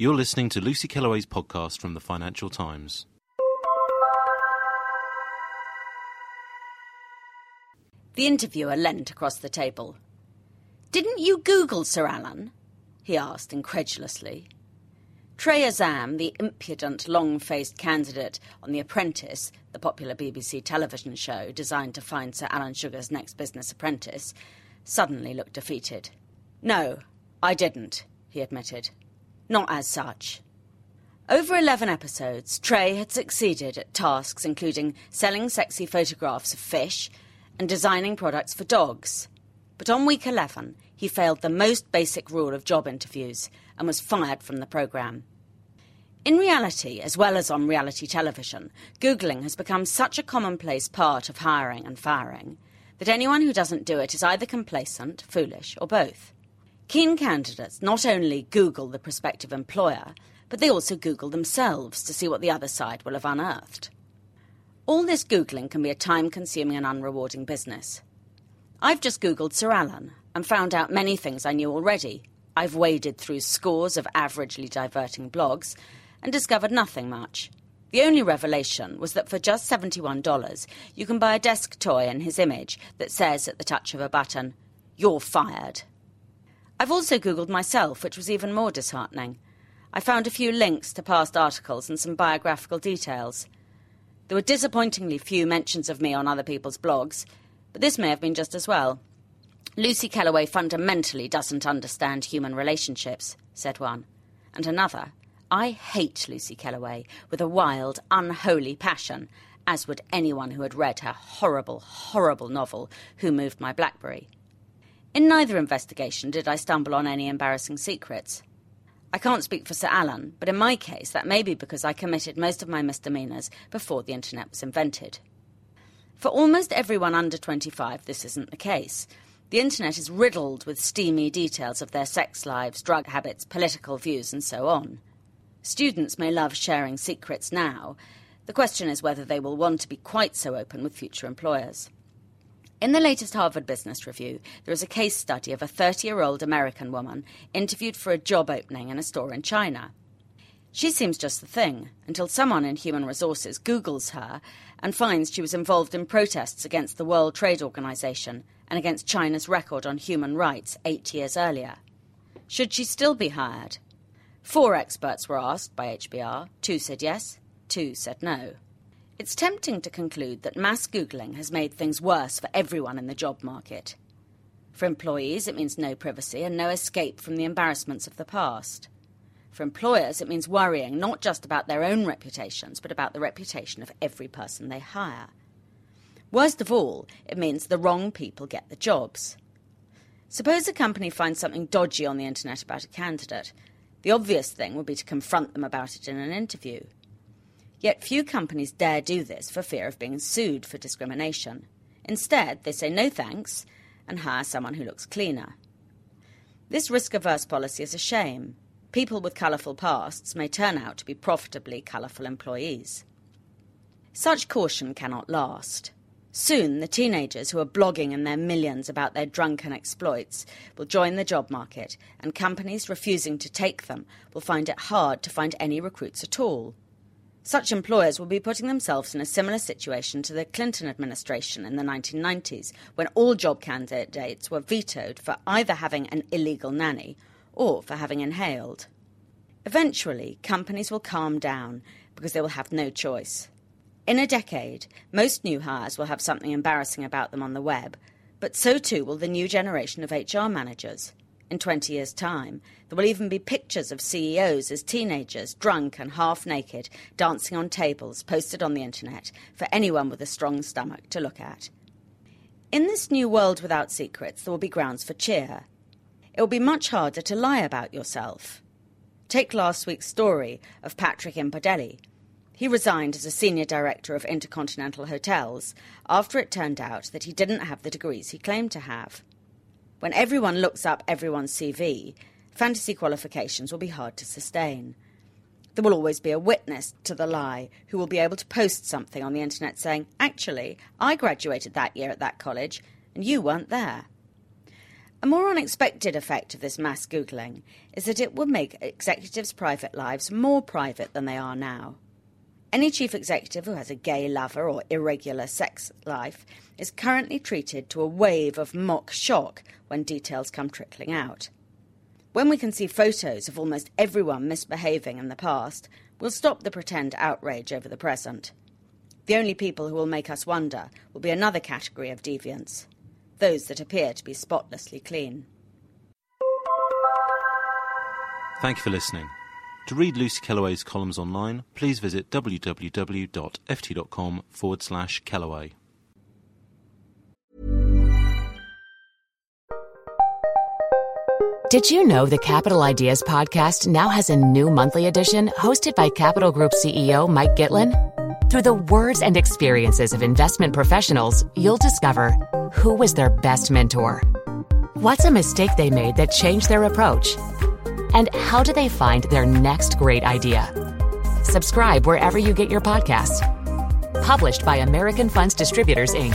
You're listening to Lucy Kellaway's podcast from the Financial Times. The interviewer leant across the table. Didn't you Google Sir Alan? he asked incredulously. Tre Azam, the impudent, long faced candidate on The Apprentice, the popular BBC television show designed to find Sir Alan Sugar's next business apprentice, suddenly looked defeated. No, I didn't, he admitted not as such. Over 11 episodes, Tre had succeeded at tasks including selling sexy photographs of fish and designing products for dogs. But on week 11, he failed the most basic rule of job interviews and was fired from the programme. In reality, as well as on reality television, Googling has become such a commonplace part of hiring and firing that anyone who doesn't do it is either complacent, foolish, or both. Keen candidates not only Google the prospective employer, but they also Google themselves to see what the other side will have unearthed. All this Googling can be a time consuming and unrewarding business. I've just Googled Sir Alan and found out many things I knew already. I've waded through scores of averagely diverting blogs and discovered nothing much. The only revelation was that for just $71, you can buy a desk toy in his image that says at the touch of a button, You're fired. I've also Googled myself, which was even more disheartening. I found a few links to past articles and some biographical details. There were disappointingly few mentions of me on other people's blogs, but this may have been just as well. Lucy Kellaway fundamentally doesn't understand human relationships, said one. And another, I hate Lucy Kellaway with a wild, unholy passion, as would anyone who had read her horrible, horrible novel, Who Moved My Blackberry. In neither investigation did I stumble on any embarrassing secrets. I can't speak for Sir Alan, but in my case, that may be because I committed most of my misdemeanours before the internet was invented. For almost everyone under 25, this isn't the case. The internet is riddled with steamy details of their sex lives, drug habits, political views, and so on. Students may love sharing secrets now. The question is whether they will want to be quite so open with future employers. In the latest Harvard Business Review, there is a case study of a 30 year old American woman interviewed for a job opening in a store in China. She seems just the thing until someone in human resources Googles her and finds she was involved in protests against the World Trade Organization and against China's record on human rights eight years earlier. Should she still be hired? Four experts were asked by HBR. Two said yes, two said no. It's tempting to conclude that mass Googling has made things worse for everyone in the job market. For employees, it means no privacy and no escape from the embarrassments of the past. For employers, it means worrying not just about their own reputations, but about the reputation of every person they hire. Worst of all, it means the wrong people get the jobs. Suppose a company finds something dodgy on the internet about a candidate. The obvious thing would be to confront them about it in an interview. Yet few companies dare do this for fear of being sued for discrimination. Instead, they say no thanks and hire someone who looks cleaner. This risk averse policy is a shame. People with colourful pasts may turn out to be profitably colourful employees. Such caution cannot last. Soon, the teenagers who are blogging in their millions about their drunken exploits will join the job market, and companies refusing to take them will find it hard to find any recruits at all. Such employers will be putting themselves in a similar situation to the Clinton administration in the 1990s, when all job candidates were vetoed for either having an illegal nanny or for having inhaled. Eventually, companies will calm down because they will have no choice. In a decade, most new hires will have something embarrassing about them on the web, but so too will the new generation of HR managers. In 20 years' time, there will even be pictures of CEOs as teenagers, drunk and half naked, dancing on tables posted on the internet for anyone with a strong stomach to look at. In this new world without secrets, there will be grounds for cheer. it will be much harder to lie about yourself. Take last week's story of Patrick Imbardelli. He resigned as a senior director of Intercontinental Hotels after it turned out that he didn't have the degrees he claimed to have. When everyone looks up everyone's CV, fantasy qualifications will be hard to sustain. There will always be a witness to the lie who will be able to post something on the internet saying, Actually, I graduated that year at that college, and you weren't there. A more unexpected effect of this mass Googling is that it will make executives' private lives more private than they are now. Any chief executive who has a gay lover or irregular sex life is currently treated to a wave of mock shock when details come trickling out. When we can see photos of almost everyone misbehaving in the past, we'll stop the pretend outrage over the present. The only people who will make us wonder will be another category of deviants those that appear to be spotlessly clean. Thank you for listening. To read Lucy Kellaway's columns online, please visit www.ft.com forward slash Kellaway. Did you know the Capital Ideas podcast now has a new monthly edition hosted by Capital Group CEO Mike Gitlin? Through the words and experiences of investment professionals, you'll discover who was their best mentor, what's a mistake they made that changed their approach, and how do they find their next great idea. Subscribe wherever you get your podcasts. Published by American Funds Distributors, Inc.